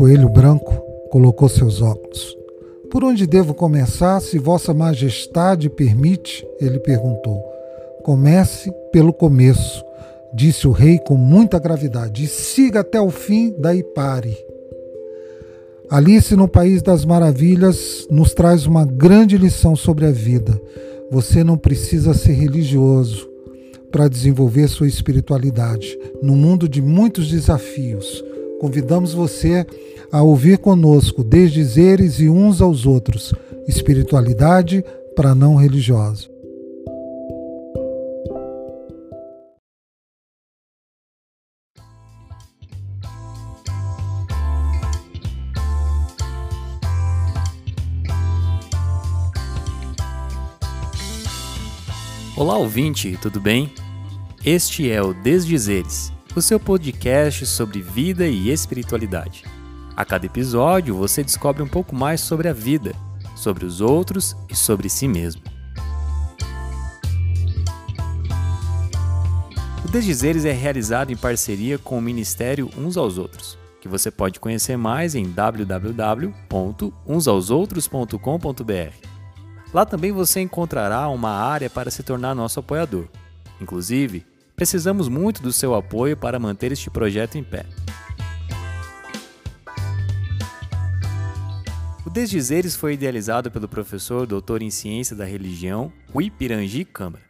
coelho branco colocou seus óculos. Por onde devo começar, se Vossa Majestade permite? Ele perguntou. Comece pelo começo, disse o rei com muita gravidade, e siga até o fim, daí pare. Alice no País das Maravilhas nos traz uma grande lição sobre a vida. Você não precisa ser religioso para desenvolver sua espiritualidade. No mundo de muitos desafios, convidamos você a ouvir conosco desdizeres e uns aos outros, espiritualidade para não religiosos. Olá, ouvinte, tudo bem? Este é o Desdizeres, o seu podcast sobre vida e espiritualidade. A cada episódio você descobre um pouco mais sobre a vida, sobre os outros e sobre si mesmo. O Desdizeres é realizado em parceria com o Ministério Uns aos Outros, que você pode conhecer mais em www.unsaosoutros.com.br. Lá também você encontrará uma área para se tornar nosso apoiador. Inclusive, precisamos muito do seu apoio para manter este projeto em pé. O Desdizeres foi idealizado pelo professor doutor em ciência da religião Rui Pirangi Câmara.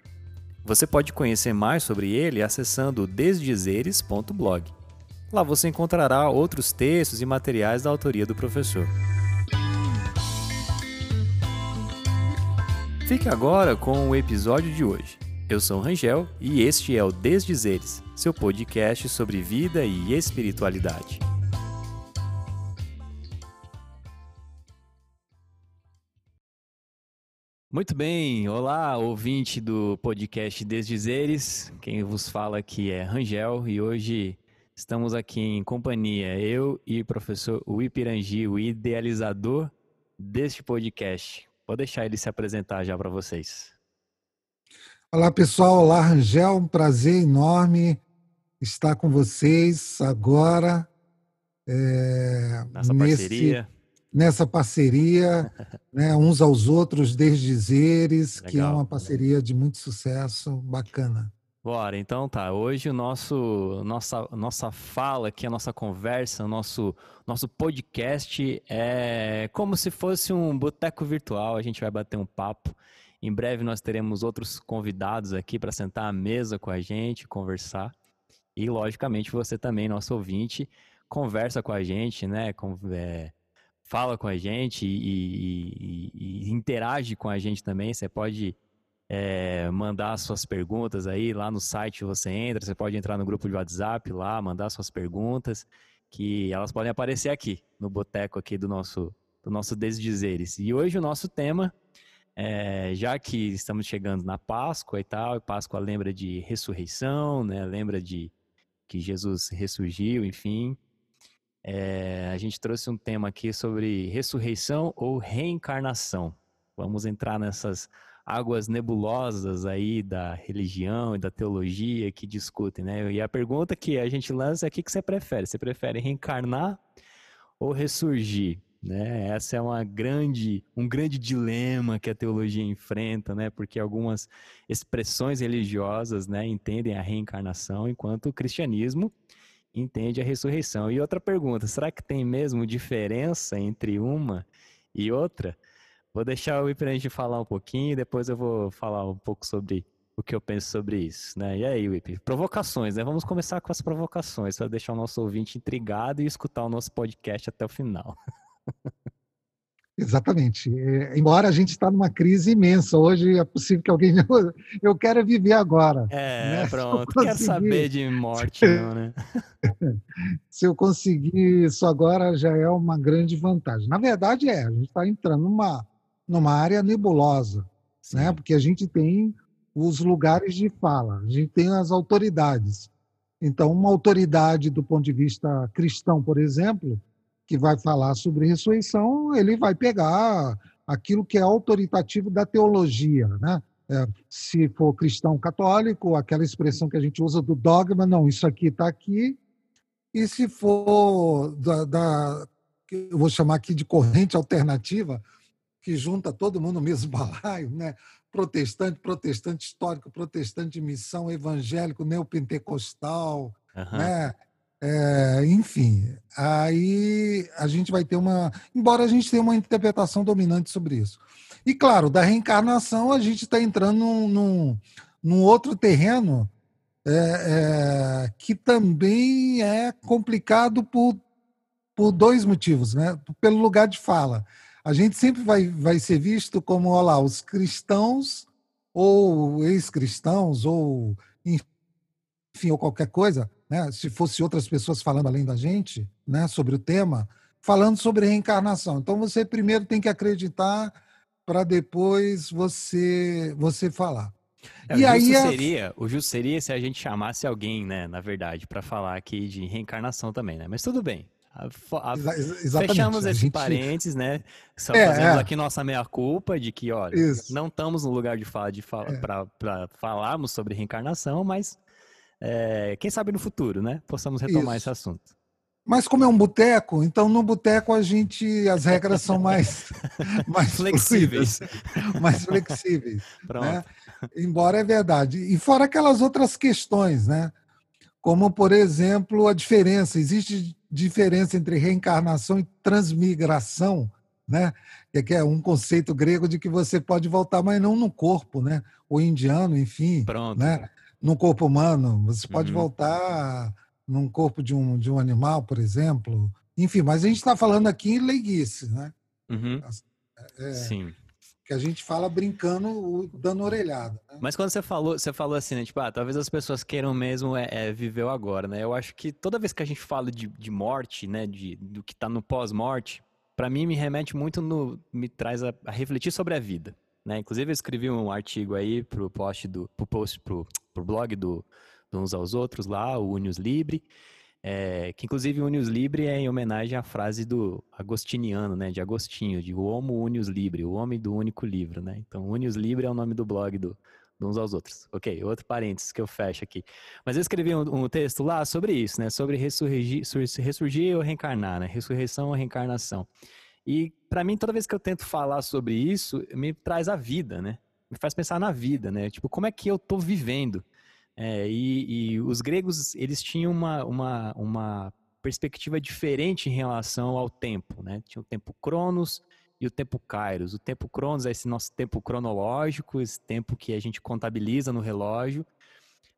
Você pode conhecer mais sobre ele acessando desdizeres.blog. Lá você encontrará outros textos e materiais da autoria do professor. Fique agora com o episódio de hoje. Eu sou Rangel e este é o Desdizeres, seu podcast sobre vida e espiritualidade. Muito bem, olá, ouvinte do podcast Desdizeres. Quem vos fala aqui é Rangel e hoje estamos aqui em companhia, eu e o professor Wipirangi, o idealizador deste podcast. Vou deixar ele se apresentar já para vocês. Olá, pessoal. Olá, Rangel. Um prazer enorme estar com vocês agora. É, nessa nesse, parceria. Nessa parceria, né, uns aos outros, desde dizeres, que é uma parceria de muito sucesso, bacana. Bora, então tá. Hoje o nosso nossa nossa fala aqui, a nossa conversa, nosso nosso podcast é como se fosse um boteco virtual. A gente vai bater um papo. Em breve nós teremos outros convidados aqui para sentar à mesa com a gente, conversar. E logicamente você também, nosso ouvinte, conversa com a gente, né? Com, é, fala com a gente e, e, e, interage com a gente também. Você pode é, mandar suas perguntas aí lá no site você entra, você pode entrar no grupo de WhatsApp lá, mandar suas perguntas, que elas podem aparecer aqui no boteco aqui do nosso do nosso Desdizeres. E hoje o nosso tema, é, já que estamos chegando na Páscoa e tal, e Páscoa lembra de ressurreição, né? Lembra de que Jesus ressurgiu, enfim. É, a gente trouxe um tema aqui sobre ressurreição ou reencarnação. Vamos entrar nessas águas nebulosas aí da religião e da teologia que discutem, né? E a pergunta que a gente lança é o que, você prefere? Você prefere reencarnar ou ressurgir? Né? Essa é uma grande, um grande dilema que a teologia enfrenta, né? Porque algumas expressões religiosas, né, entendem a reencarnação, enquanto o cristianismo entende a ressurreição. E outra pergunta, será que tem mesmo diferença entre uma e outra? Vou deixar o Wip falar um pouquinho, depois eu vou falar um pouco sobre o que eu penso sobre isso, né? E aí, Wip? Provocações, né? Vamos começar com as provocações, para deixar o nosso ouvinte intrigado e escutar o nosso podcast até o final. Exatamente. É, embora a gente está numa crise imensa, hoje é possível que alguém. Eu quero viver agora. É, né? pronto. Conseguir... Quero saber de morte, não, né? Se eu conseguir isso agora, já é uma grande vantagem. Na verdade, é. A gente está entrando numa numa área nebulosa, né? porque a gente tem os lugares de fala, a gente tem as autoridades. Então, uma autoridade do ponto de vista cristão, por exemplo, que vai falar sobre ressurreição, ele vai pegar aquilo que é autoritativo da teologia, né? É, se for cristão católico, aquela expressão que a gente usa do dogma, não, isso aqui está aqui. E se for da, da eu vou chamar aqui de corrente alternativa, que junta todo mundo no mesmo balaio, né? protestante, protestante histórico, protestante de missão, evangélico, neopentecostal, uhum. né? É, enfim, aí a gente vai ter uma. Embora a gente tenha uma interpretação dominante sobre isso. E, claro, da reencarnação, a gente está entrando num, num, num, outro terreno é, é, que também é complicado por, por dois motivos. Né? Pelo lugar de fala a gente sempre vai, vai ser visto como, olha lá, os cristãos ou ex-cristãos ou enfim, ou qualquer coisa, né? se fosse outras pessoas falando além da gente né, sobre o tema, falando sobre reencarnação. Então você primeiro tem que acreditar para depois você você falar. É, e o aí justo seria, o justo seria se a gente chamasse alguém, né, na verdade, para falar aqui de reencarnação também, né? Mas tudo bem. A, a, fechamos esse gente... parênteses, né? Só é, fazemos é. aqui nossa meia-culpa de que, olha, Isso. não estamos no lugar de fala de fala, é. para falarmos sobre reencarnação, mas é, quem sabe no futuro, né? Possamos retomar Isso. esse assunto. Mas como é um boteco, então no boteco a gente as regras são mais mais flexíveis, mais flexíveis, né? Embora é verdade. E fora aquelas outras questões, né? Como por exemplo a diferença, existe diferença entre reencarnação e transmigração, né? Que é um conceito grego de que você pode voltar, mas não no corpo, né? O indiano, enfim, Pronto. né? No corpo humano, você pode uhum. voltar num corpo de um, de um animal, por exemplo. Enfim, mas a gente está falando aqui em leiguice, né? Uhum. É, Sim que a gente fala brincando, dando orelhada. Né? Mas quando você falou, você falou assim, né? Tipo, ah, talvez as pessoas queiram mesmo é, é, viver o agora, né? Eu acho que toda vez que a gente fala de, de morte, né? De, do que está no pós-morte, para mim me remete muito no. me traz a, a, refletir sobre a vida. Né? Inclusive, eu escrevi um artigo aí pro post do. pro post, pro, pro blog do, do Uns aos Outros lá, o Unius Libre. É, que inclusive Unius Libre é em homenagem à frase do agostiniano, né, de Agostinho, de Homo Unius Libre, o homem do único livro, né? Então, Unius Libre é o nome do blog do, do uns aos outros. Ok, outro parênteses que eu fecho aqui. Mas eu escrevi um, um texto lá sobre isso, né? Sobre ressurgir, ressurgir ou reencarnar, né? Ressurreição ou reencarnação. E para mim, toda vez que eu tento falar sobre isso, me traz a vida, né? Me faz pensar na vida, né? Tipo, como é que eu tô vivendo? É, e, e, os gregos, eles tinham uma, uma, uma perspectiva diferente em relação ao tempo, né? Tinha o tempo Cronos e o tempo Kairos. O tempo Cronos é esse nosso tempo cronológico, esse tempo que a gente contabiliza no relógio.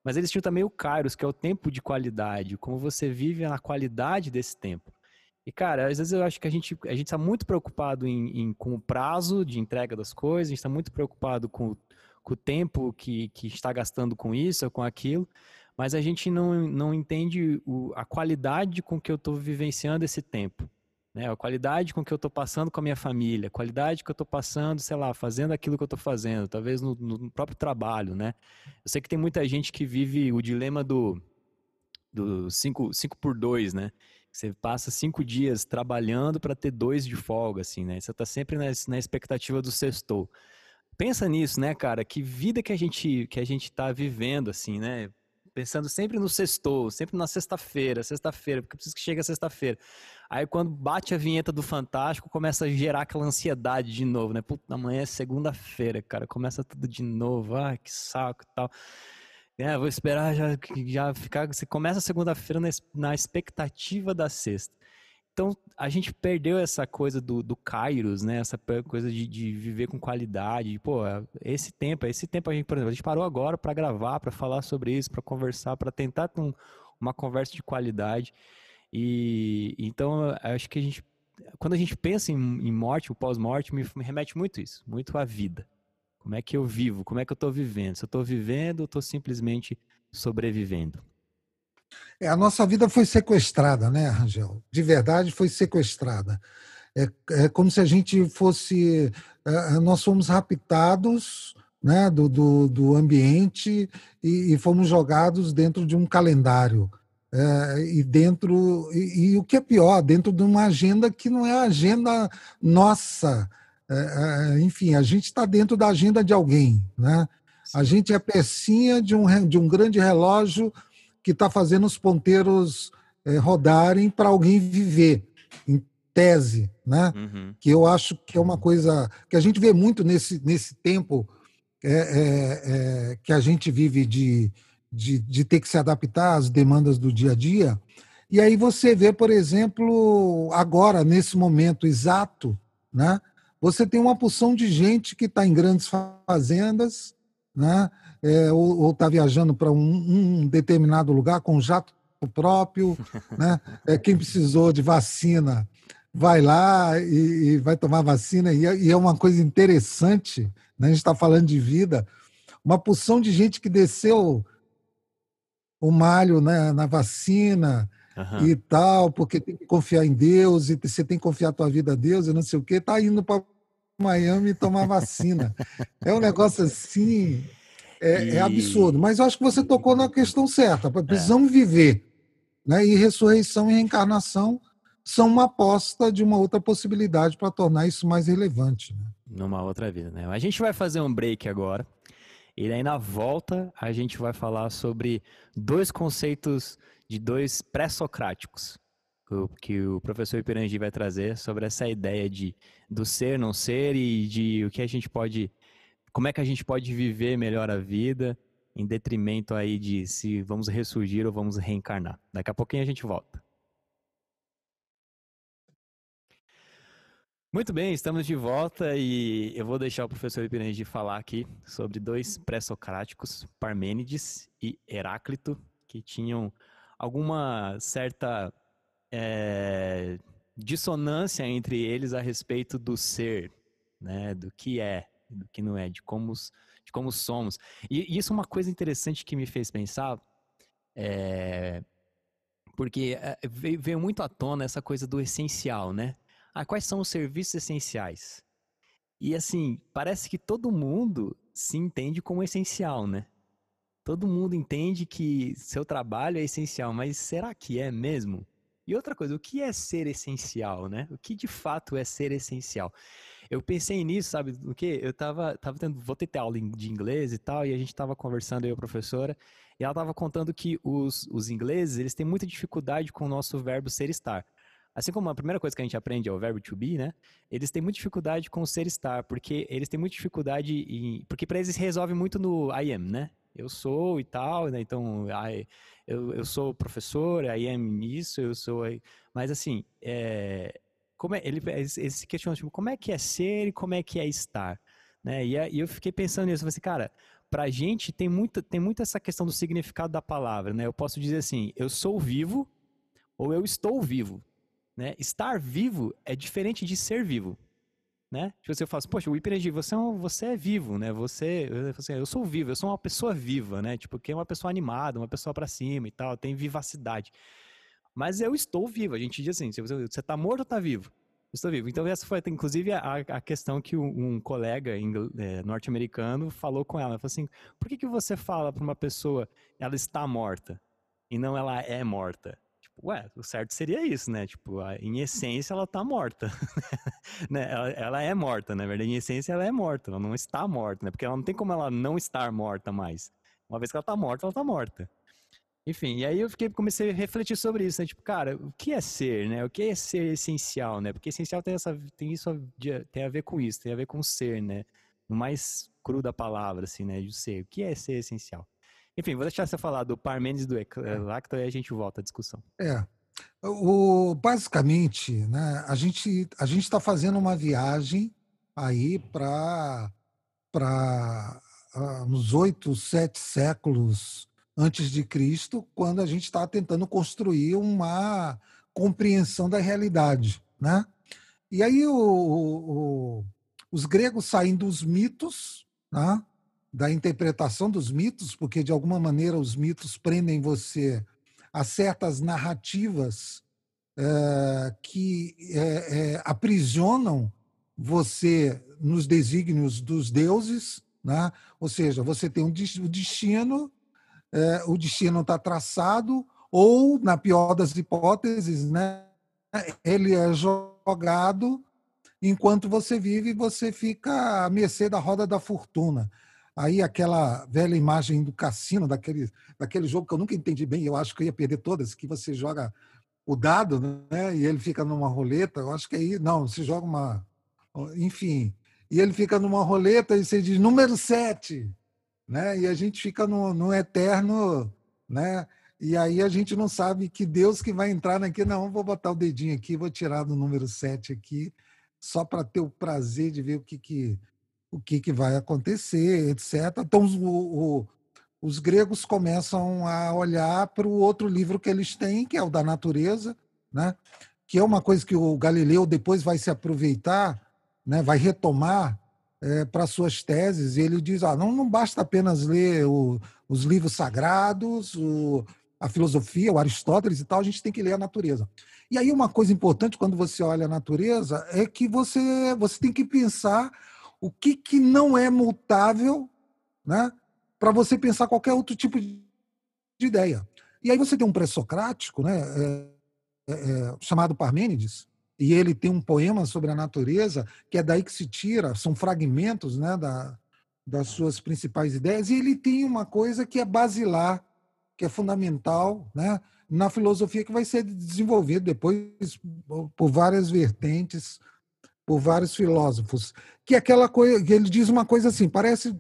Mas eles tinham também o Kairos, que é o tempo de qualidade, como você vive na qualidade desse tempo. E, cara, às vezes eu acho que a gente a gente está muito preocupado em, em, com o prazo de entrega das coisas, a gente está muito preocupado com com o tempo que, que está gastando com isso ou com aquilo, mas a gente não, não entende o, a qualidade com que eu estou vivenciando esse tempo. Né? A qualidade com que eu estou passando com a minha família, a qualidade que eu estou passando, sei lá, fazendo aquilo que eu estou fazendo, talvez no, no, próprio trabalho, né? Eu sei que tem muita gente que vive o dilema do 5 do cinco, cinco por 2, né? Você passa cinco dias trabalhando para ter dois de folga, assim, né? Você está sempre na, na expectativa do sextou pensa nisso, né, cara? Que vida que a gente que a gente tá vivendo, assim, né? Pensando sempre no sextou, sempre na sexta-feira, sexta-feira, porque preciso que chegue a sexta-feira. Aí quando bate a vinheta do Fantástico, começa a gerar aquela ansiedade de novo, né? Puta, amanhã é segunda-feira, cara, começa tudo de novo, ah, que saco e tal. É, vou esperar já, já ficar. Você começa segunda-feira na, na expectativa da sexta. Então, a gente perdeu essa coisa do, do Kairos, né? Essa coisa de, de viver com qualidade. Pô, esse tempo, esse tempo a gente, por exemplo, a gente parou agora para gravar, para falar sobre isso, para conversar, para tentar ter um, uma conversa de qualidade. E então, acho que a gente, quando a gente pensa em, em morte, o pós-morte, me, me remete muito isso, muito à vida. Como é que eu vivo? Como é que eu estou vivendo? Se eu estou vivendo ou estou simplesmente sobrevivendo? É, a nossa vida foi sequestrada, né, Rangel? De verdade, foi sequestrada. É, é como se a gente fosse. É, nós fomos raptados né, do, do, do ambiente e, e, fomos jogados dentro de um calendário. É, e dentro. E, e, o que é pior, dentro de uma agenda que não é a agenda nossa. É, é, enfim, a gente está dentro da agenda de alguém. Né? A gente é pecinha de um, de um grande relógio que está fazendo os ponteiros é, rodarem para alguém viver. tese, né? Uhum. Que eu acho que é uma coisa que a gente vê muito nesse, nesse tempo é, é, é, que a gente vive de, de, de ter que se adaptar às demandas do dia a dia. E aí você vê, por exemplo, agora, nesse momento exato, né? Você tem uma porção de gente que está em grandes fazendas, né? É, ou está viajando para um, um, determinado lugar com jato próprio, né? É, quem precisou de vacina vai lá e, e vai tomar vacina, e é, e é, uma coisa interessante, né? a gente está falando de vida, uma porção de gente que desceu o malho né, na vacina uhum. e tal, porque tem que confiar em Deus, e você tem que confiar a tua vida a Deus, e não sei o quê, está indo para Miami tomar vacina. é um negócio assim, é, e... é, absurdo. Mas eu acho que você tocou na questão certa. Precisamos é. viver. Né? E ressurreição e reencarnação são uma aposta de uma outra possibilidade para tornar isso mais relevante. Né? Numa outra vida, né? A gente vai fazer um break agora. E aí na volta a gente vai falar sobre dois conceitos de dois pré-socráticos que o professor Ipirangi vai trazer sobre essa ideia de do ser, não ser e de o que a gente pode, como é que a gente pode viver melhor a vida em detrimento aí de se vamos ressurgir ou vamos reencarnar. Daqui a pouquinho a gente volta. Muito bem, estamos de volta e eu vou deixar o professor Ipirangi falar aqui sobre dois pré-socráticos, Parmênides e Heráclito, que tinham alguma certa é, dissonância entre eles a respeito do ser, né, do que é, do que não é, de como, de como somos. E, e isso é uma coisa interessante que me fez pensar, é, porque é, veio, muito à tona essa coisa do essencial, né? ah, quais são os serviços essenciais? E assim, parece que todo mundo se entende como essencial, né? Todo mundo entende que seu trabalho é essencial, mas será que é mesmo? E outra coisa, o que é ser essencial, né? O que de fato é ser essencial? Eu pensei nisso, sabe, o que? Eu tava, tava tendo, vou ter aula de inglês e tal, e a gente tava conversando, eu e a professora, e ela tava contando que os, os ingleses, eles têm muita dificuldade com o nosso verbo ser estar. Assim como a primeira coisa que a gente aprende é o verbo to be, né? Eles têm muita dificuldade com o ser estar, porque eles têm muita dificuldade em. Porque para eles resolve muito no I am, né? Eu sou e tal, né? Então, I, eu, eu sou professor, I am isso, eu sou. Mas assim, é, como é, ele, eles se questionam, tipo, como é que é ser e como é que é estar? Né? E, e eu fiquei pensando nisso, falei assim, cara, pra gente tem muita, tem muito essa questão do significado da palavra, né? Eu posso dizer assim, eu sou vivo ou eu estou vivo. Né? Estar vivo é diferente de ser vivo. Né? Se você fala assim, poxa, o hiperenergia, você, é um, você é vivo, né? Você, assim, eu sou vivo, eu sou uma pessoa viva, né? Tipo, que é uma pessoa animada, uma pessoa para cima e tal, tem vivacidade. Mas eu estou vivo. A gente diz assim, se você, você tá morto ou tá vivo? Estou vivo. Então essa foi, inclusive, a, a questão que um, um colega é, norte-americano falou com ela. Falou assim, por que, que você fala para uma pessoa, ela está morta, e não ela é morta? Ué, o certo seria isso, né? Tipo, em essência ela tá morta. né? ela, ela, é morta, na verdade, em essência ela é morta, ela não está morta, né? Porque ela não tem como ela não estar morta mais. Uma vez que ela tá morta, ela tá morta. Enfim, e aí eu fiquei, comecei a refletir sobre isso, né? Tipo, cara, o que é ser, né? O que é ser essencial, né? Porque essencial tem, essa, tem isso, tem a ver com isso, tem a ver com ser, né? No mais cru da palavra, assim, né? De ser. O que é ser essencial? Enfim, vou deixar você falar do Parmênides do Lacto e a gente volta à discussão. É. O, basicamente, né, a gente a gente está fazendo uma viagem aí para para uh, uns oito, sete séculos antes de Cristo, quando a gente está tentando construir uma compreensão da realidade, né? E aí o, o, os gregos saem dos mitos, né? Da interpretação dos mitos, porque de alguma maneira os mitos prendem você a certas narrativas é, que é, é, aprisionam você nos desígnios dos deuses, né? ou seja, você tem um, o destino, o destino está traçado, ou, na pior das hipóteses, né, ele é jogado enquanto você vive, você fica à mercê da roda da fortuna. Aí aquela velha imagem do cassino, daquele, daquele jogo que eu nunca entendi bem, eu acho que eu ia perder todas, que você joga o dado, né? E ele fica numa roleta, eu acho que aí, não, se joga uma. Enfim. E ele fica numa roleta e você diz número 7, né? E a gente fica no, no eterno, né? E aí a gente não sabe que Deus que vai entrar naqui, não, vou botar o dedinho aqui, vou tirar do número 7 aqui, só para ter o prazer de ver o que, que, o que, que vai acontecer, etc. Então, o, os gregos começam a olhar para o outro livro que eles têm, que é o da natureza, né? que é uma coisa que o Galileu depois vai se aproveitar, né? vai retomar é, para suas teses. E ele diz: ah, não, não basta apenas ler o, os livros sagrados, o, a filosofia, o Aristóteles e tal, a gente tem que ler a natureza. E aí uma coisa importante quando você olha a natureza é que você, você tem que pensar o que, que não é mutável, né? para você pensar qualquer outro tipo de ideia. E aí você tem um pré-socrático, né, é, é, é, chamado Parmênides, e ele tem um poema sobre a natureza, que é daí que se tira, são fragmentos né, da, das suas principais ideias, e ele tem uma coisa que é basilar, que é fundamental né, na filosofia, que vai ser desenvolvido depois por várias vertentes, por vários filósofos, que é aquela coisa, que ele diz uma coisa assim, parece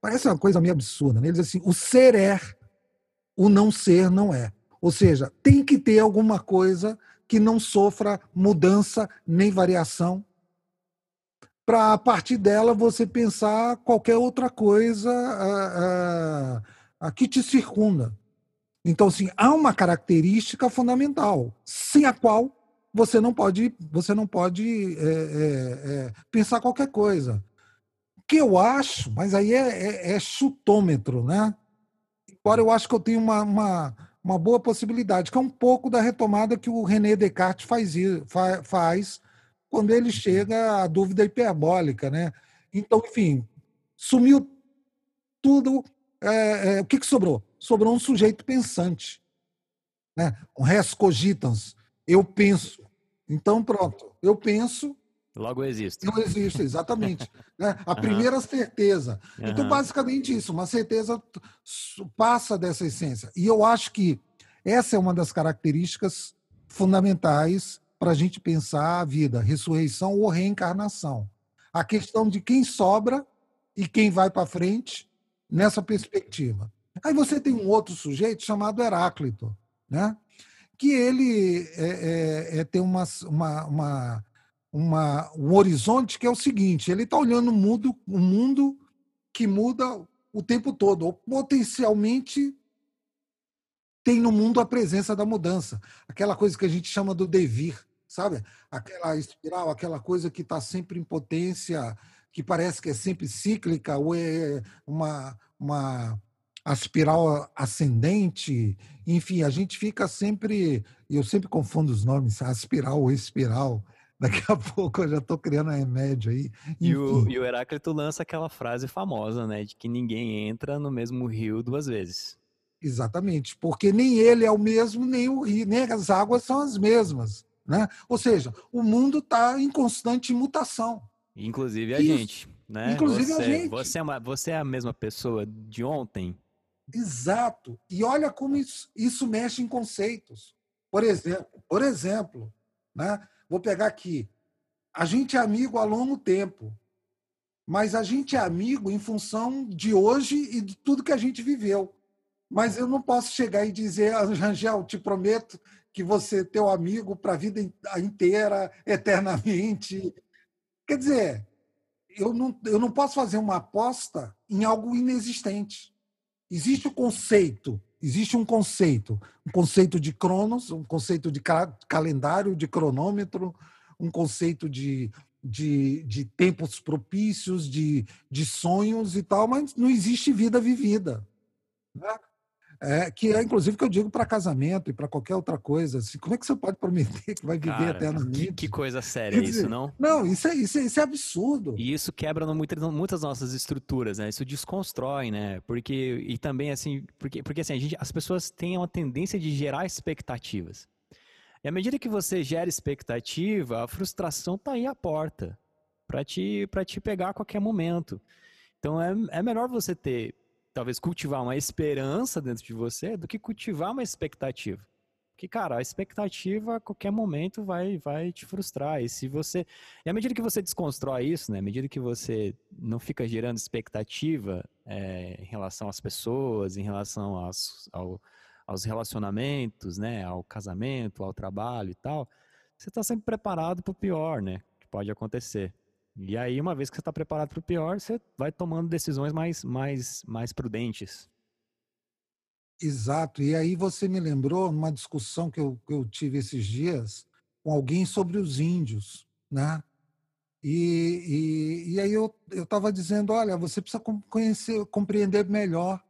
Parece uma coisa meio absurda. Né? Ele diz assim: o ser é, o não ser não é. Ou seja, tem que ter alguma coisa que não sofra mudança nem variação, para a partir dela você pensar qualquer outra coisa a, a, a que te circunda. Então, assim, há uma característica fundamental, sem a qual você não pode, você não pode é, é, é, pensar qualquer coisa que eu acho, mas aí é, é, é chutômetro, né? Embora eu acho que eu tenho uma, uma, uma, boa possibilidade, que é um pouco da retomada que o René Descartes faz, faz quando ele chega à dúvida hiperbólica, né? Então, enfim, sumiu tudo. É, é, o que, que sobrou? Sobrou um sujeito pensante, né? Um res cogitans. Eu penso. Então, pronto. Eu penso, Logo existe. Não existe, exatamente. né? A uhum. primeira certeza. Uhum. Então, basicamente isso, uma certeza passa dessa essência. E eu acho que essa é uma das características fundamentais para a gente pensar a vida, ressurreição ou reencarnação. A questão de quem sobra e quem vai para frente nessa perspectiva. Aí você tem um outro sujeito chamado Heráclito, né? Que ele é, é, é, tem uma, uma, uma uma, um horizonte que é o seguinte: ele está olhando o mundo, um mundo que muda o tempo todo, ou potencialmente tem no mundo a presença da mudança, aquela coisa que a gente chama do devir, sabe? Aquela espiral, aquela coisa que está sempre em potência, que parece que é sempre cíclica, ou é uma, uma a espiral ascendente, enfim, a gente fica sempre, eu sempre confundo os nomes, a espiral ou espiral, Daqui a pouco eu já estou criando remédio aí. E o, e o Heráclito lança aquela frase famosa, né? De que ninguém entra no mesmo rio duas vezes. Exatamente, porque nem ele é o mesmo, nem o rio, nem as águas são as mesmas. Né? Ou seja, o mundo está em constante mutação. Inclusive a Isso. gente. Né? Inclusive você, a gente. Você é, uma, você é a mesma pessoa de ontem? Exato. E olha como isso, isso mexe em conceitos. Por exemplo, por exemplo né? Vou pegar aqui. A gente é amigo há longo tempo, mas a gente é amigo em função de hoje e de tudo que a gente viveu. Mas eu não posso chegar e dizer, Rangel, te prometo que você é teu amigo para a vida inteira, eternamente. Quer dizer, eu não, eu não posso fazer uma aposta em algo inexistente. Existe o conceito existe um conceito, um conceito de cronos, um conceito de calendário, de cronômetro, um conceito de, de, de tempos propícios, de, de sonhos e tal, mas não existe vida vivida. Né? É, que é inclusive que eu digo para casamento e para qualquer outra coisa. Assim, como é que você pode prometer que vai viver Cara, eternamente? Que, que coisa séria dizer, isso, não? Não, isso é, isso é, isso é absurdo. E isso quebra muitas, muitas nossas estruturas, né? Isso desconstrói, né? Porque, e também assim, porque, porque assim, a gente, as pessoas têm uma tendência de gerar expectativas. E à medida que você gera expectativa, a frustração está aí à porta para te, te pegar a qualquer momento. Então é, é melhor você ter talvez cultivar uma esperança dentro de você do que cultivar uma expectativa. Porque, cara, a expectativa a qualquer momento vai, vai te frustrar. E se você. E à medida que você desconstrói isso, né? À medida que você não fica gerando expectativa é, em relação às pessoas, em relação aos, ao, aos relacionamentos, né? Ao casamento, ao trabalho e tal, você está sempre preparado para o pior, né? Que pode acontecer. E aí, uma vez que você está preparado para o pior, você vai tomando decisões mais, mais, mais prudentes. Exato. E aí você me lembrou uma discussão que eu, que eu tive esses dias com alguém sobre os índios, né? E, e, e aí eu estava dizendo, olha, você precisa conhecer, compreender melhor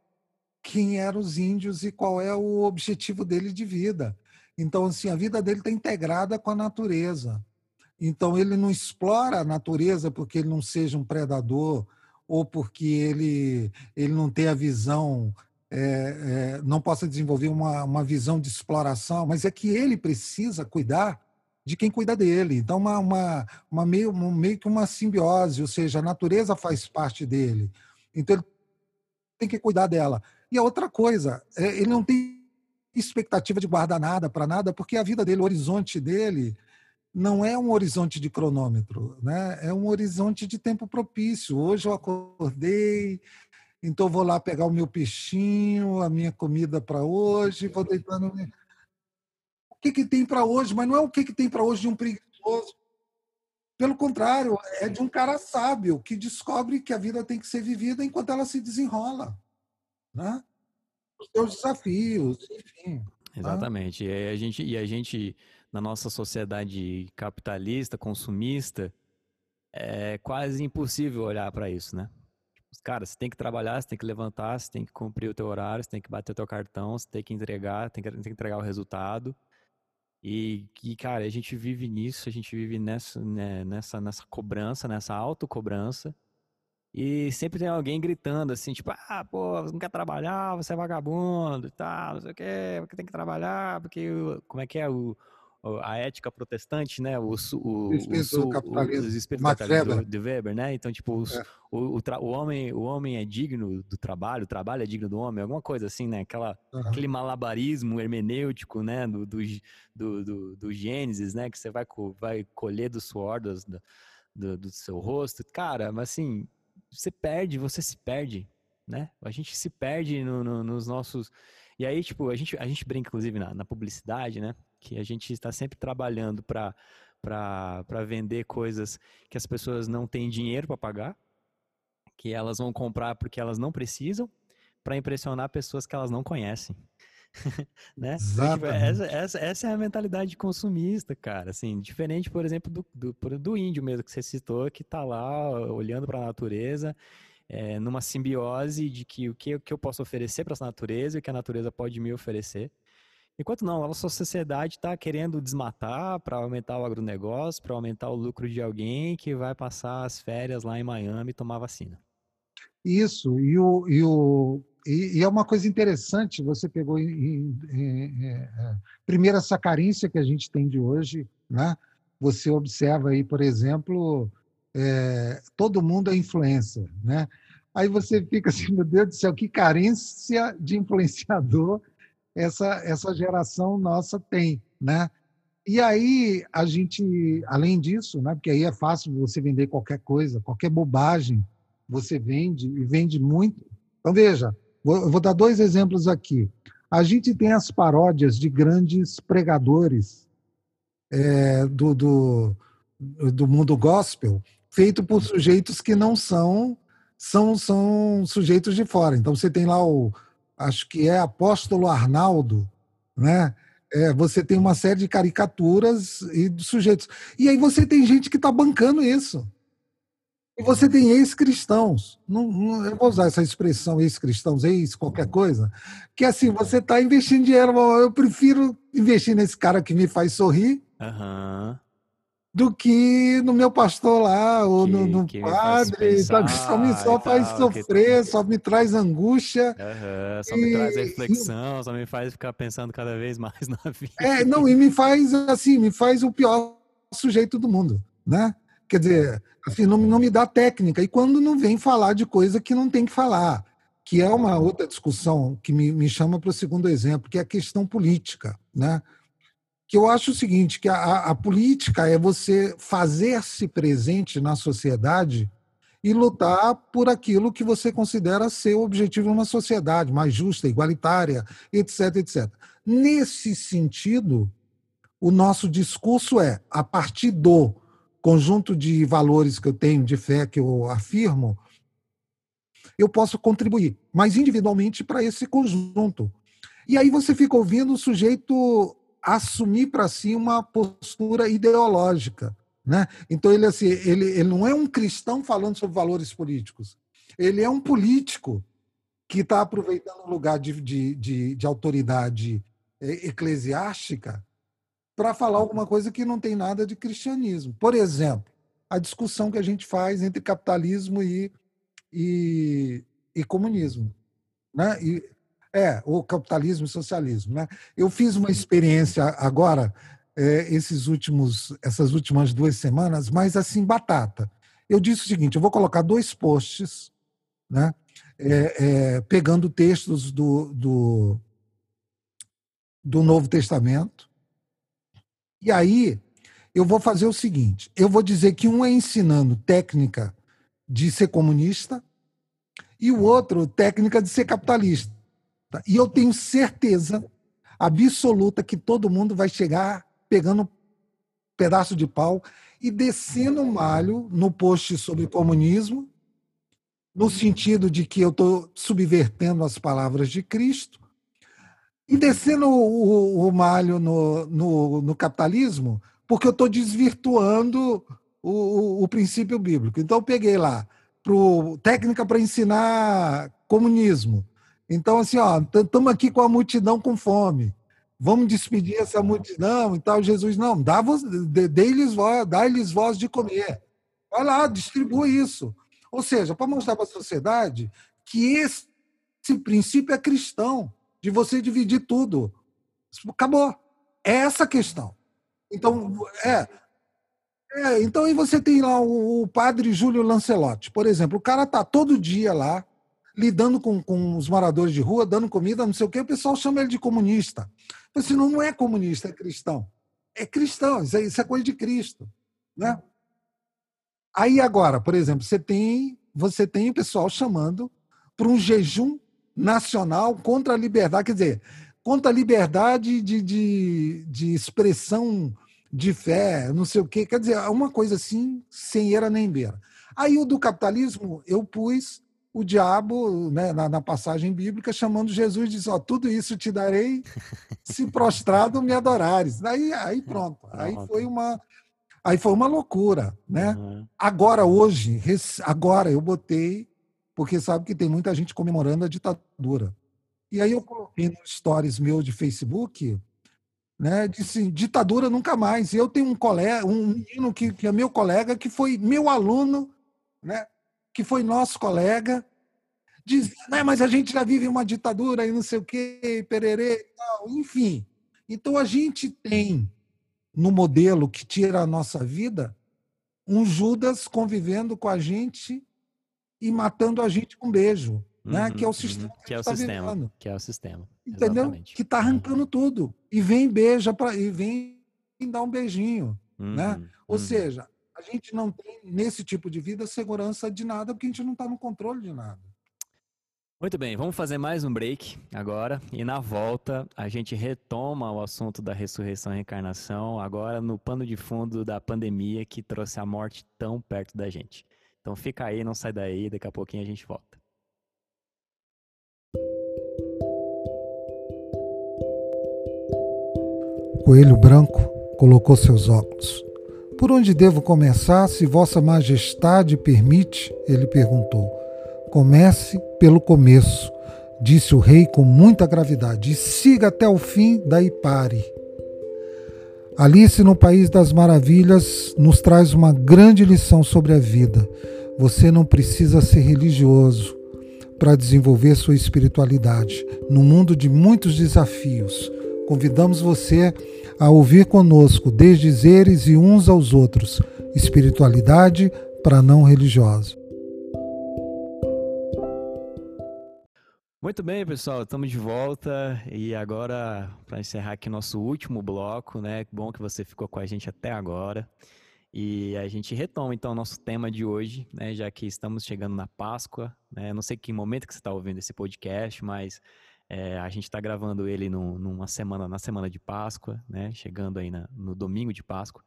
quem eram os índios e qual é o objetivo dele de vida. Então, assim, a vida dele está integrada com a natureza. Então, ele não explora a natureza porque ele não seja um predador ou porque ele, ele não tem a visão é, é, não possa desenvolver uma, uma visão de exploração, mas é que ele precisa cuidar de quem cuida dele. Então, uma, uma, uma meio, meio que uma simbiose, ou seja, a natureza faz parte dele. Então, ele tem que cuidar dela. E a outra coisa, é, ele não tem expectativa de guardar nada para nada, porque a vida dele, o horizonte dele, não é um horizonte de cronômetro, né? é um horizonte de tempo propício. Hoje eu acordei, então vou lá pegar o meu peixinho, a minha comida para hoje, vou deitar no. O que, que tem para hoje? Mas não é o que, que tem para hoje de um preguiçoso. Pelo contrário, é de um cara sábio que descobre que a vida tem que ser vivida enquanto ela se desenrola. Né? Os seus desafios, enfim. Né? Exatamente. Né? E, a gente, e a gente, na nossa sociedade capitalista, consumista, é quase impossível olhar para isso, né? cara, você tem que trabalhar, você tem que levantar, você tem que cumprir o teu horário, você tem que bater o teu cartão, você tem que entregar, tem que, tem que entregar o resultado. E que, cara, a gente vive nisso, a gente vive nessa, né, nessa, nessa cobrança, nessa autocobrança. E sempre tem alguém gritando assim, tipo, ah, pô, você não quer trabalhar, você é vagabundo e tal, não sei o quê, porque tem que trabalhar, porque como é que é o a ética protestante, né? O, o, o espírito do capitalismo, o, espírito capitalismo de Weber, né? Então, tipo, os, é. o, o, o, homem, o homem é digno do trabalho, o trabalho é digno do homem, alguma coisa assim, né? Aquela, uhum. Aquele malabarismo hermenêutico, né? Do, do, do, do, do Gênesis, né? Que você vai, vai colher do suor do, do, do seu rosto. Cara, mas assim, você perde, você se perde, né? A gente se perde no, no, nos nossos... E aí, tipo, a gente, a gente brinca, inclusive, na, na publicidade, né? Que a gente está sempre trabalhando para vender coisas que as pessoas não têm dinheiro para pagar, que elas vão comprar porque elas não precisam, para impressionar pessoas que elas não conhecem. né? Então, tipo, essa, essa, essa, é a mentalidade consumista, cara. Assim, diferente, por exemplo, do, do, do índio mesmo que você citou, que está lá olhando para a natureza, é, numa simbiose de que o que, o que eu posso oferecer para essa natureza e o que a natureza pode me oferecer. Enquanto não, a sociedade está querendo desmatar para aumentar o agronegócio, para aumentar o lucro de alguém que vai passar as férias lá em Miami e tomar vacina. Isso, e, o, e, o, e, e é uma coisa interessante, você pegou em, em, em, é, primeiro essa carência que a gente tem de hoje, né? você observa aí, por exemplo, é, todo mundo é influencer, né? Aí você fica assim, meu Deus do céu, que carência de influenciador essa, essa geração nossa tem, né? E aí a gente, além disso, né, porque aí é fácil você vender qualquer coisa, qualquer bobagem, você vende e vende muito. Então veja, vou, vou dar dois exemplos aqui. A gente tem as paródias de grandes pregadores é, do, do, do mundo gospel, feito por sujeitos que não são são são sujeitos de fora. Então você tem lá o acho que é Apóstolo Arnaldo, né? É, você tem uma série de caricaturas e de sujeitos. E aí você tem gente que está bancando isso. E você tem ex-cristãos. Não, não, eu vou usar essa expressão ex-cristãos, ex qualquer coisa. Que assim, você está investindo dinheiro. Eu prefiro investir nesse cara que me faz sorrir. Uhum do que no meu pastor lá, ou que, no, no padre, sabe? Só me só faz tal, sofrer, que... só me traz angústia. Uhum, só e, me traz reflexão, e... só me faz ficar pensando cada vez mais na vida. É, não, e me faz assim, me faz o pior sujeito do mundo, né? Quer dizer, assim, não, não me dá técnica. E quando não vem falar de coisa que não tem que falar, que é uma outra discussão que me, me chama para o segundo exemplo, que é a questão política, né? Que eu acho o seguinte, que a, a política é você fazer-se presente na sociedade e lutar por aquilo que você considera ser o objetivo de uma sociedade mais justa, igualitária, etc, etc. Nesse sentido, o nosso discurso é, a partir do conjunto de valores que eu tenho, de fé que eu afirmo, eu posso contribuir, mas individualmente para esse conjunto. E aí você fica ouvindo o sujeito assumir para si uma postura ideológica. Né? Então, ele, assim, ele, ele não é um cristão falando sobre valores políticos. Ele é um político que está aproveitando o lugar de, de, de, de autoridade é, eclesiástica para falar alguma coisa que não tem nada de cristianismo. Por exemplo, a discussão que a gente faz entre capitalismo e, e, e comunismo. Né? E, é, o capitalismo e socialismo. Né? Eu fiz uma experiência agora é, esses últimos, essas últimas duas semanas, mas assim, batata. Eu disse o seguinte: eu vou colocar dois posts, né, é, é, pegando textos do, do, do Novo Testamento, e aí eu vou fazer o seguinte: eu vou dizer que um é ensinando técnica de ser comunista e o outro técnica de ser capitalista. E eu tenho certeza absoluta que todo mundo vai chegar pegando um pedaço de pau e descendo um malho no post sobre comunismo, no sentido de que eu estou subvertendo as palavras de Cristo, e descendo o, o malho no, no, no, capitalismo, porque eu estou desvirtuando o, o, o, princípio bíblico. Então, eu peguei lá pro, técnica para ensinar comunismo. Então, assim, ó, estamos aqui com a multidão com fome vamos despedir essa multidão e tal. Jesus, não, dá, dê-lhes voz, dá-lhes voz de comer. Vai lá, distribui isso. Ou seja, para mostrar para a sociedade que esse, esse princípio é cristão, de você dividir tudo. Acabou. É essa a questão. Então, é. é então, aí você tem lá o, o padre Júlio Lancelotti, por exemplo. O cara tá todo dia lá, lidando com, com os moradores de rua, dando comida, não sei o quê, o pessoal chama ele de comunista. Mas se não é comunista, é cristão. É cristão, isso é, isso é coisa de Cristo. Né? Aí agora, por exemplo, você tem, você tem o pessoal chamando para um jejum nacional contra a liberdade, quer dizer, contra a liberdade de, de, de expressão de fé, não sei o quê, quer dizer, uma coisa assim, sem era nem beira. Aí o do capitalismo, eu pus o diabo, né, na, na, passagem bíblica, chamando Jesus, diz: Ó, oh, tudo isso te darei se prostrado me adorares. Aí, aí pronto. Aí foi uma. Aí foi uma loucura, né? Uhum. Agora, hoje, agora eu botei, porque sabe que tem muita gente comemorando a ditadura. E aí eu coloquei nos stories meu de Facebook, né? Disse, ditadura nunca mais. E eu tenho um colega, um menino que, que é meu colega, que foi meu aluno, né? Que foi nosso colega, diz, né, mas a gente já vive uma ditadura e não sei o quê, pererê e tal, enfim. Então a gente tem no modelo que tira a nossa vida um Judas convivendo com a gente e matando a gente com um beijo, uhum, né? Que é o uhum, sistema uhum, que, que, é o tá sistema, vivendo. que é o sistema, entendeu? Exatamente. Que está arrancando uhum. tudo e vem beija para e vem dar um beijinho, né? Uhum, Ou uhum. seja, a gente não tem, nesse tipo de vida, segurança de nada, porque a gente não está no controle de nada. Muito bem, vamos fazer mais um break agora. E na volta, a gente retoma o assunto da ressurreição e reencarnação, agora no pano de fundo da pandemia que trouxe a morte tão perto da gente. Então fica aí, não sai daí, daqui a pouquinho a gente volta. Coelho Branco colocou seus óculos por onde devo começar, se Vossa Majestade permite? Ele perguntou. Comece pelo começo, disse o rei com muita gravidade, e siga até o fim, daí pare. Alice no País das Maravilhas nos traz uma grande lição sobre a vida. Você não precisa ser religioso para desenvolver sua espiritualidade. No mundo de muitos desafios, convidamos você a ouvir conosco desdizeres e uns aos outros, espiritualidade para não religiosos. Muito bem, pessoal, estamos de volta e agora para encerrar aqui nosso último bloco, né? Bom que você ficou com a gente até agora. E a gente retoma então o nosso tema de hoje, né? Já que estamos chegando na Páscoa, né? Não sei que momento que você está ouvindo esse podcast, mas é, a gente está gravando ele no, numa semana, na semana de Páscoa, né? Chegando aí na, no domingo de Páscoa.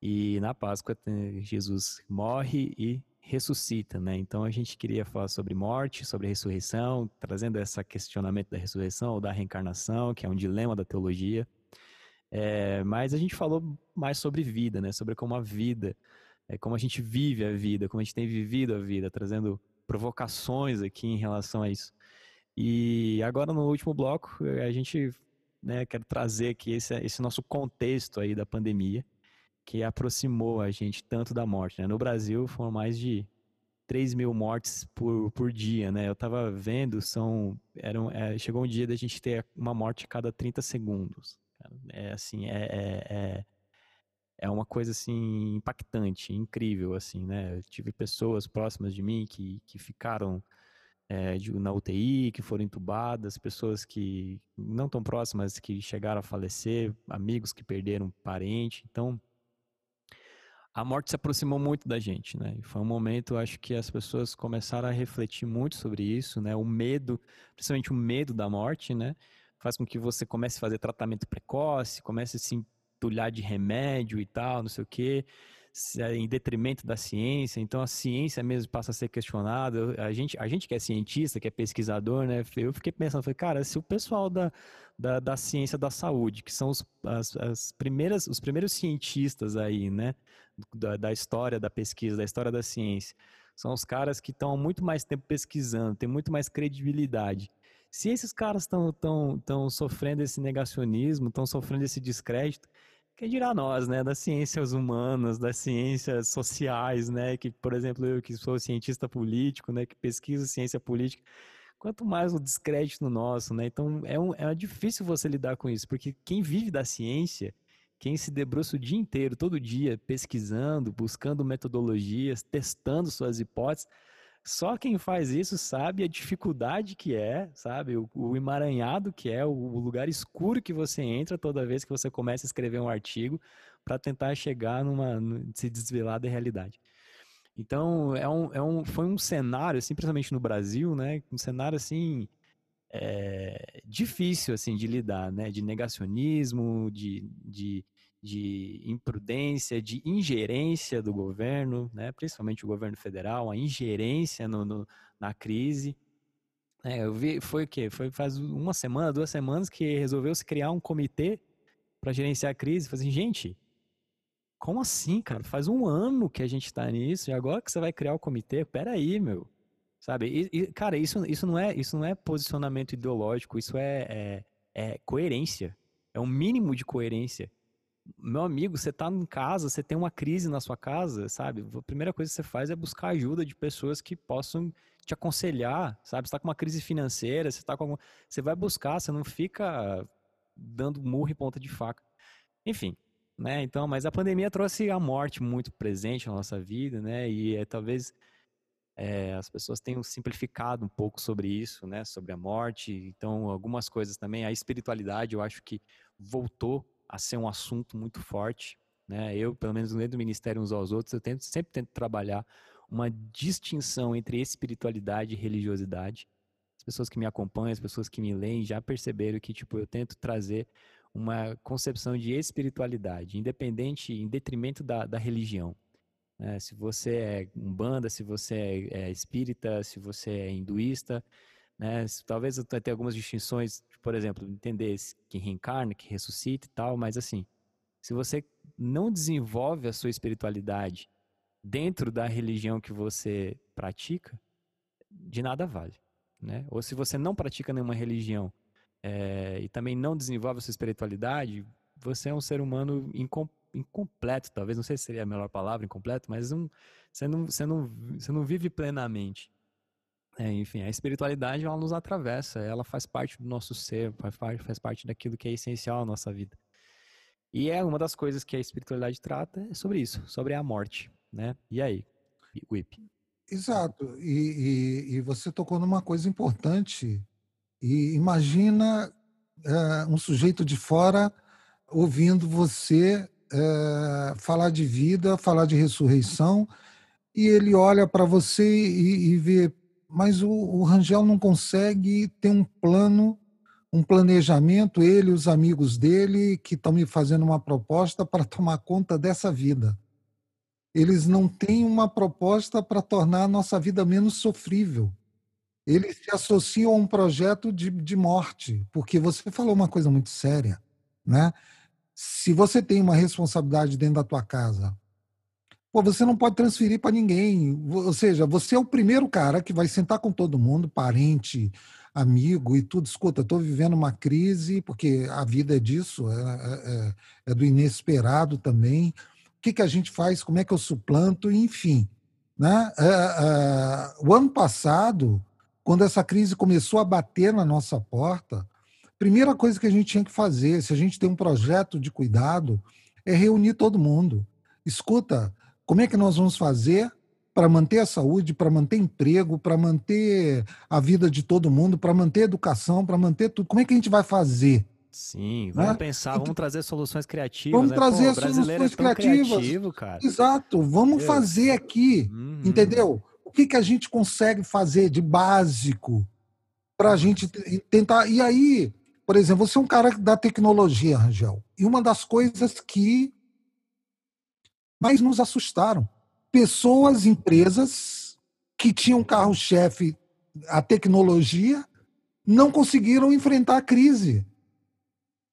E na Páscoa Jesus morre e ressuscita, né? Então a gente queria falar sobre morte, sobre ressurreição, trazendo esse questionamento da ressurreição ou da reencarnação, que é um dilema da teologia. É, mas a gente falou mais sobre vida, né? Sobre como a vida, é, como a gente vive a vida, como a gente tem vivido a vida, trazendo provocações aqui em relação a isso. E agora no último bloco a gente né, quer trazer aqui esse, esse nosso contexto aí da pandemia que aproximou a gente tanto da morte. Né? No Brasil foram mais de 3 mil mortes por, por dia, né? Eu tava vendo, são, eram, é, chegou um dia da gente ter uma morte a cada 30 segundos. É assim, é, é, é, é uma coisa assim impactante, incrível, assim, né? Eu tive pessoas próximas de mim que, que ficaram é, na UTI, que foram entubadas, pessoas que não tão próximas que chegaram a falecer, amigos que perderam parente. Então, a morte se aproximou muito da gente, né? E foi um momento, acho que as pessoas começaram a refletir muito sobre isso, né? O medo, principalmente o medo da morte, né? Faz com que você comece a fazer tratamento precoce, comece a se entulhar de remédio e tal, não sei o quê, em detrimento da ciência. Então a ciência mesmo passa a ser questionada. A gente, a gente que é cientista, que é pesquisador, né? Eu fiquei pensando, falei, cara, se o pessoal da, da, da ciência da saúde, que são os, as, as primeiras, os primeiros cientistas aí, né? Da, da história da pesquisa, da história da ciência, são os caras que estão há muito mais tempo pesquisando, têm muito mais credibilidade. Se esses caras estão tão, tão sofrendo esse negacionismo, estão sofrendo esse descrédito, quem dirá nós, né, das ciências humanas, das ciências sociais, né, que, por exemplo, eu que sou cientista político, né, que pesquiso ciência política, quanto mais o descrédito nosso, né, então é, um, é difícil você lidar com isso, porque quem vive da ciência, quem se debruça o dia inteiro, todo dia, pesquisando, buscando metodologias, testando suas hipóteses, só quem faz isso sabe a dificuldade que é, sabe? O, o, emaranhado que é, o lugar escuro que você entra toda vez que você começa a escrever um artigo para tentar chegar numa. se desvelar da realidade. Então, é um, é um, foi um cenário, assim, principalmente no Brasil, né? Um cenário assim. É, difícil assim de lidar, né? De negacionismo, de, de de imprudência, de ingerência do governo, né, principalmente o governo federal, a ingerência no, no na crise. É, eu vi, foi o quê? Foi faz uma semana, duas semanas que resolveu se criar um comitê para gerenciar a crise. Falei assim, gente, como assim, cara? Faz um ano que a gente está nisso e agora que você vai criar o comitê? Peraí, meu. Sabe? E, e, cara, isso, isso, não é, isso não é posicionamento ideológico, isso é, é, é coerência. É um mínimo de coerência meu amigo, você tá em casa, você tem uma crise na sua casa, sabe? A primeira coisa que você faz é buscar ajuda de pessoas que possam te aconselhar, sabe? Você tá com uma crise financeira, você tá com você vai buscar, você não fica dando murro e ponta de faca. Enfim, né? Então, mas a pandemia trouxe a morte muito presente na nossa vida, né? E é, talvez é, as pessoas tenham simplificado um pouco sobre isso, né? Sobre a morte. Então, algumas coisas também, a espiritualidade, eu acho que voltou a ser um assunto muito forte. Né? Eu, pelo menos dentro do ministério uns aos outros, eu tento, sempre tento trabalhar uma distinção entre espiritualidade e religiosidade. As pessoas que me acompanham, as pessoas que me leem já perceberam que tipo eu tento trazer uma concepção de espiritualidade, independente, em detrimento da, da religião. Né? Se você é umbanda, se você é, é espírita, se você é hinduísta, né? Talvez eu tenha algumas distinções, por exemplo, entender que reencarna, que ressuscita e tal, mas assim, se você não desenvolve a sua espiritualidade dentro da religião que você pratica, de nada vale, né? Ou se você não pratica nenhuma religião é, e também não desenvolve a sua espiritualidade, você é um ser humano incompleto, talvez, não sei se seria a melhor palavra, incompleto, mas um, você, não, você, não, você não vive plenamente. É, enfim, a espiritualidade ela nos atravessa, ela faz parte do nosso ser, faz parte, daquilo que é essencial à nossa vida. E é uma das coisas que a espiritualidade trata é sobre isso, sobre a morte, né? E aí, Whip? Exato. E, e, e, você tocou numa coisa importante E imagina é, um sujeito de fora ouvindo você é, falar de vida, falar de ressurreição, e ele olha para você e, e, vê, mas o, o Rangel não consegue ter um plano, um planejamento, ele e os amigos dele que estão me fazendo uma proposta para tomar conta dessa vida. Eles não têm uma proposta para tornar a nossa vida menos sofrível eles se associam a um projeto de, de morte, porque você falou uma coisa muito séria, né? Se você tem uma responsabilidade dentro da tua casa, pô, você não pode transferir para ninguém. Ou seja, você é o primeiro cara que vai sentar com todo mundo, parente, amigo e tudo. Escuta, estou vivendo uma crise, porque a vida é disso, é, é, é, é do inesperado também. O que, que a gente faz? Como é que eu suplanto? Enfim. Né? É, é, o ano passado, quando essa crise começou a bater na nossa porta, primeira coisa que a gente tinha que fazer, se a gente tem um projeto de cuidado, é reunir todo mundo. Escuta, como é que nós vamos fazer para manter a saúde, para manter emprego, para manter a vida de todo mundo, para manter a educação, para manter tudo? Como é que a gente vai fazer? Sim, vamos né? pensar, vamos trazer soluções criativas. Vamos né? trazer Pô, soluções é criativas. Criativo, Exato, vamos fazer aqui, uhum. entendeu? O que, que a gente consegue fazer de básico para a gente tentar. E aí, por exemplo, você é um cara da tecnologia, Rangel, e uma das coisas que mais nos assustaram: pessoas, empresas que tinham carro-chefe a tecnologia não conseguiram enfrentar a crise.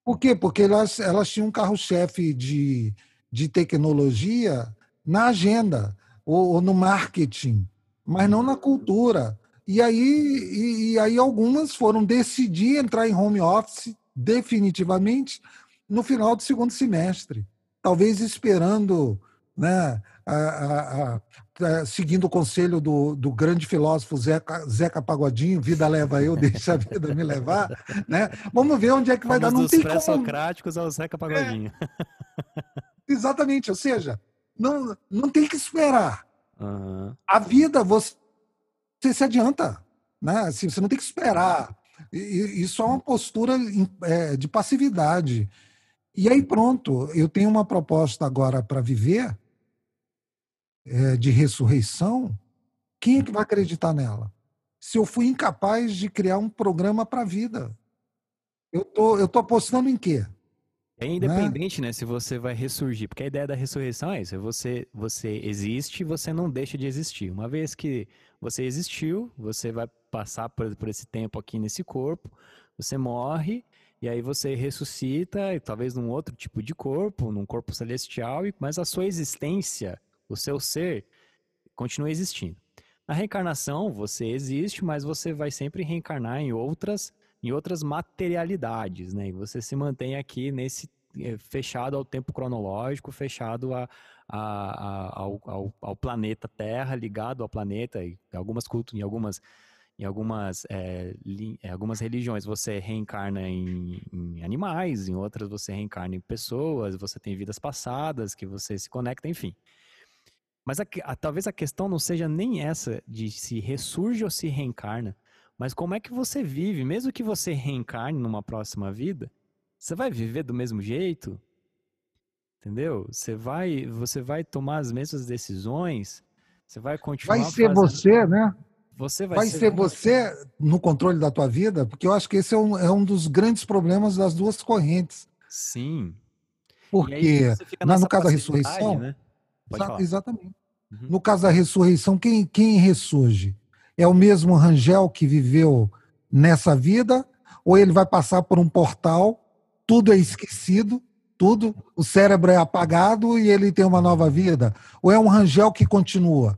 Por quê? Porque elas, elas tinham um carro-chefe de, de tecnologia na agenda ou, ou no marketing mas não na cultura. E aí, e, e aí algumas foram decidir entrar em home office definitivamente no final do segundo semestre, talvez esperando, né, a, a, a, seguindo o conselho do, do grande filósofo Zeca, Zeca Pagodinho, vida leva eu, deixa a vida me levar, né? Vamos ver onde é que vai Vamos dar. Não dos pré-socráticos ao Zeca Pagodinho. É, exatamente, ou seja, não, não tem que esperar. Uhum. A vida, você, você se adianta. Né? Assim, você não tem que esperar. Isso é uma postura é, de passividade. E aí, pronto, eu tenho uma proposta agora para viver é, de ressurreição. Quem é que vai acreditar nela? Se eu fui incapaz de criar um programa para a vida, eu tô, eu tô apostando em quê? É independente, né? né? se você vai ressurgir, porque a ideia da ressurreição é isso, é você, você existe e você não deixa de existir. Uma vez que você existiu, você vai passar por, por esse tempo aqui nesse corpo, você morre, e aí você ressuscita, e talvez num outro tipo de corpo, num corpo celestial, mas a sua existência, o seu ser, continua existindo. Na reencarnação, você existe, mas você vai sempre reencarnar em outras em outras materialidades, né? E você se mantém aqui nesse eh, fechado ao tempo cronológico, fechado a, a, a, ao, ao, ao, planeta Terra, ligado ao planeta, e algumas cultos, em algumas em algumas, é, li, algumas religiões você reencarna em, em, animais, em outras você reencarna em pessoas, você tem vidas passadas que você se conecta, enfim. Mas a, a, talvez a questão não seja nem essa de se ressurge ou se reencarna, mas como é que você vive, mesmo que você reencarne numa próxima vida, você vai viver do mesmo jeito? Entendeu? Você vai, você vai tomar as mesmas decisões? Você vai continuar Vai ser fazendo... você, né? Você vai, vai ser, ser você no controle da tua vida, porque eu acho que esse é um, é um dos grandes problemas das duas correntes. Sim. Porque na, no caso da ressurreição, né? Exatamente. Uhum. No caso da ressurreição, quem, quem ressurge? é o mesmo Rangel que viveu nessa vida, ou ele vai passar por um portal, tudo é esquecido, tudo, o cérebro é apagado e ele tem uma nova vida? Ou é um Rangel que continua?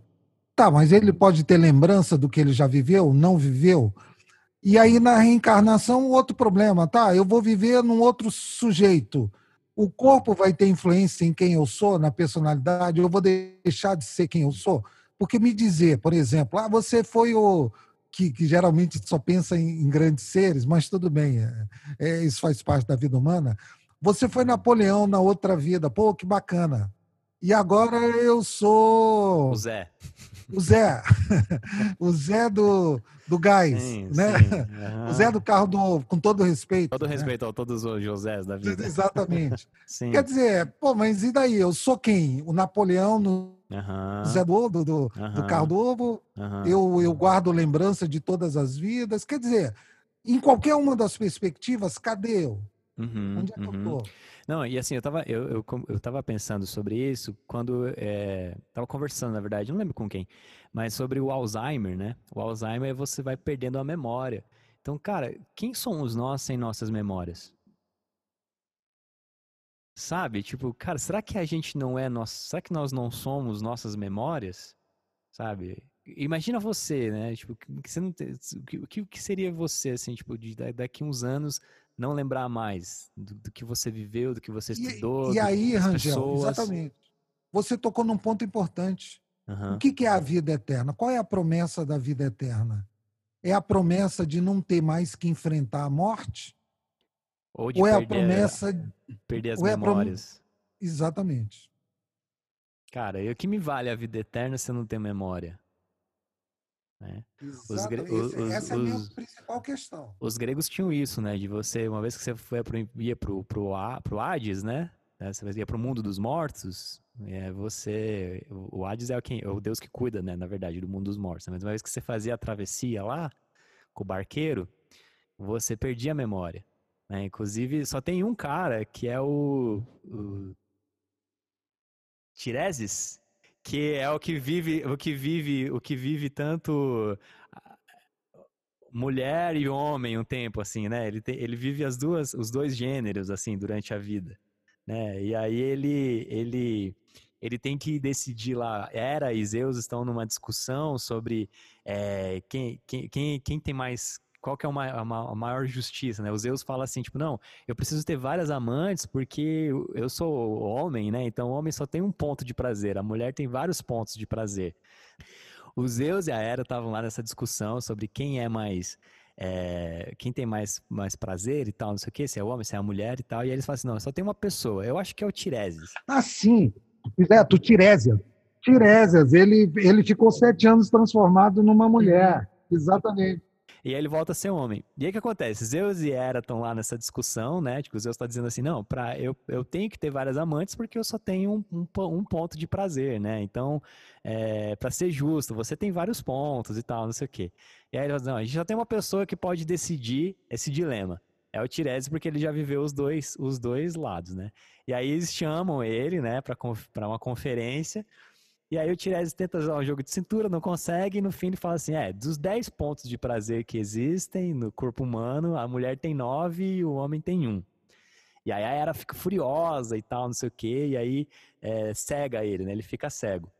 Tá, mas ele pode ter lembrança do que ele já viveu, não viveu? E aí na reencarnação, outro problema, tá? Eu vou viver num outro sujeito. O corpo vai ter influência em quem eu sou, na personalidade, eu vou deixar de ser quem eu sou? Porque me dizer, por exemplo, ah, você foi o. Que, que geralmente só pensa em, em, grandes seres, mas tudo bem, é, é, isso faz parte da vida humana. Você foi Napoleão na outra vida, pô, que bacana. E agora eu sou. O Zé. O Zé. o Zé do, do gás, sim, né? Sim. Uhum. O Zé do carro do com todo respeito. Todo né? respeito a todos os Josés da vida. Exatamente. Quer dizer, pô, mas e daí? Eu sou quem? O Napoleão no uhum. Zé do, do, do, uhum. do carro novo. Eu, eu guardo lembrança de todas as vidas. Quer dizer, em qualquer uma das perspectivas, cadê eu? Uhum, Onde é que eu tô? Não, e assim, eu tava, eu, eu, eu tava pensando sobre isso quando é, tava conversando, na verdade, não lembro com quem, mas sobre o Alzheimer, né? O Alzheimer você vai perdendo a memória. Então, cara, quem somos nós sem nossas memórias? Sabe? Tipo, cara, será que a gente não é nós, será que nós não somos nossas memórias? Sabe? Imagina você, né? Tipo, que o que, que seria você assim, tipo, de, daqui uns anos não lembrar mais do, do, que você viveu, do que você estudou. E, e aí, Rangel, pessoas. exatamente. Você tocou num ponto importante. Uhum. O que, que é a vida eterna? Qual é a promessa da vida eterna? É a promessa de não ter mais que enfrentar a morte? Ou de ou é perder, a promessa. Perder as memórias. É. Exatamente. Cara, e o que me vale a vida eterna se eu não tenho memória? Né? Os, os, Essa é a minha principal questão. Os gregos tinham isso, né? De você, uma vez que você foi pro, ia pro, pro, pro Hades, né? né você ia pro mundo dos mortos, é, você... O Hades é o, quem, é o deus que cuida, né? Na verdade, do mundo dos mortos. Mas uma vez que você fazia a travessia lá, com o barqueiro, você perdia a memória. Né? Inclusive, só tem um cara que é o... o Tireses, que é o que vive, o que vive, o que vive tanto mulher e homem um tempo assim, né? Ele, tem, ele vive as duas, os dois gêneros assim durante a vida, né? E aí ele ele ele tem que decidir lá. Hera e Zeus estão numa discussão sobre é, quem, quem, quem tem mais qual que é uma, uma, a maior justiça, né? O Zeus fala assim, tipo, não, eu preciso ter várias amantes porque eu sou homem, né? Então o homem só tem um ponto de prazer, a mulher tem vários pontos de prazer. O Zeus e a Hera estavam lá nessa discussão sobre quem é mais é, quem tem mais, mais prazer e tal, não sei o que, se é o homem, se é a mulher e tal. E eles falam assim: não, só tem uma pessoa. Eu acho que é o Tiresias. Ah, sim. Exato, Tiresias. Tiresias, ele, ele ficou sete anos transformado numa mulher. Exatamente. E aí ele volta a ser homem. E aí o que acontece? Zeus e Hera estão lá nessa discussão, né? Tipo, Zeus está dizendo assim, não, pra, eu, eu tenho que ter várias amantes porque eu só tenho um, um, um ponto de prazer, né? Então, é, para ser justo, você tem vários pontos e tal, não sei o quê. E aí ele fala, não, a gente já tem uma pessoa que pode decidir esse dilema. É o Tiresias porque ele já viveu os dois, os dois lados, né? E aí eles chamam ele, né, para uma conferência e aí o Tiresias tenta usar um jogo de cintura, não consegue, e no fim ele fala assim: é, dos 10 pontos de prazer que existem no corpo humano, a mulher tem 9 e o homem tem 1. E aí a Era fica furiosa e tal, não sei o quê, e aí é, cega ele, né? Ele fica cego.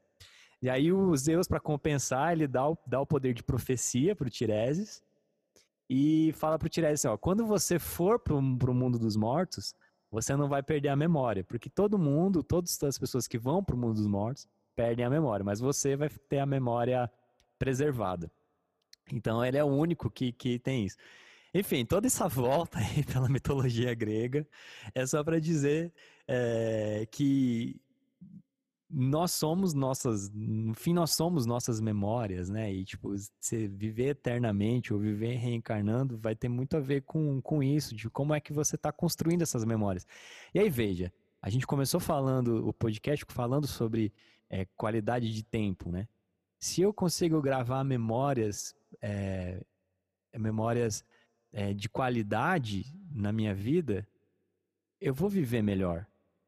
E aí o Zeus, para compensar, ele dá o, dá o poder de profecia pro Tiresias e fala pro Tiresias assim, ó, quando você for pro, pro mundo dos mortos, você não vai perder a memória, porque todo mundo, todas as pessoas que vão pro mundo dos mortos, perdem a memória, mas você vai ter a memória preservada. Então ele é o único que, que tem isso. Enfim, toda essa volta aí pela mitologia grega é só para dizer é, que nós somos nossas, no fim nós somos nossas memórias, né? E tipo, você viver eternamente ou viver reencarnando vai ter muito a ver com, com isso, de como é que você está construindo essas memórias. E aí veja, a gente começou falando o podcast falando sobre é, qualidade de tempo, né? Se eu consigo gravar memórias, é, memórias é, de qualidade na minha vida, eu vou viver melhor.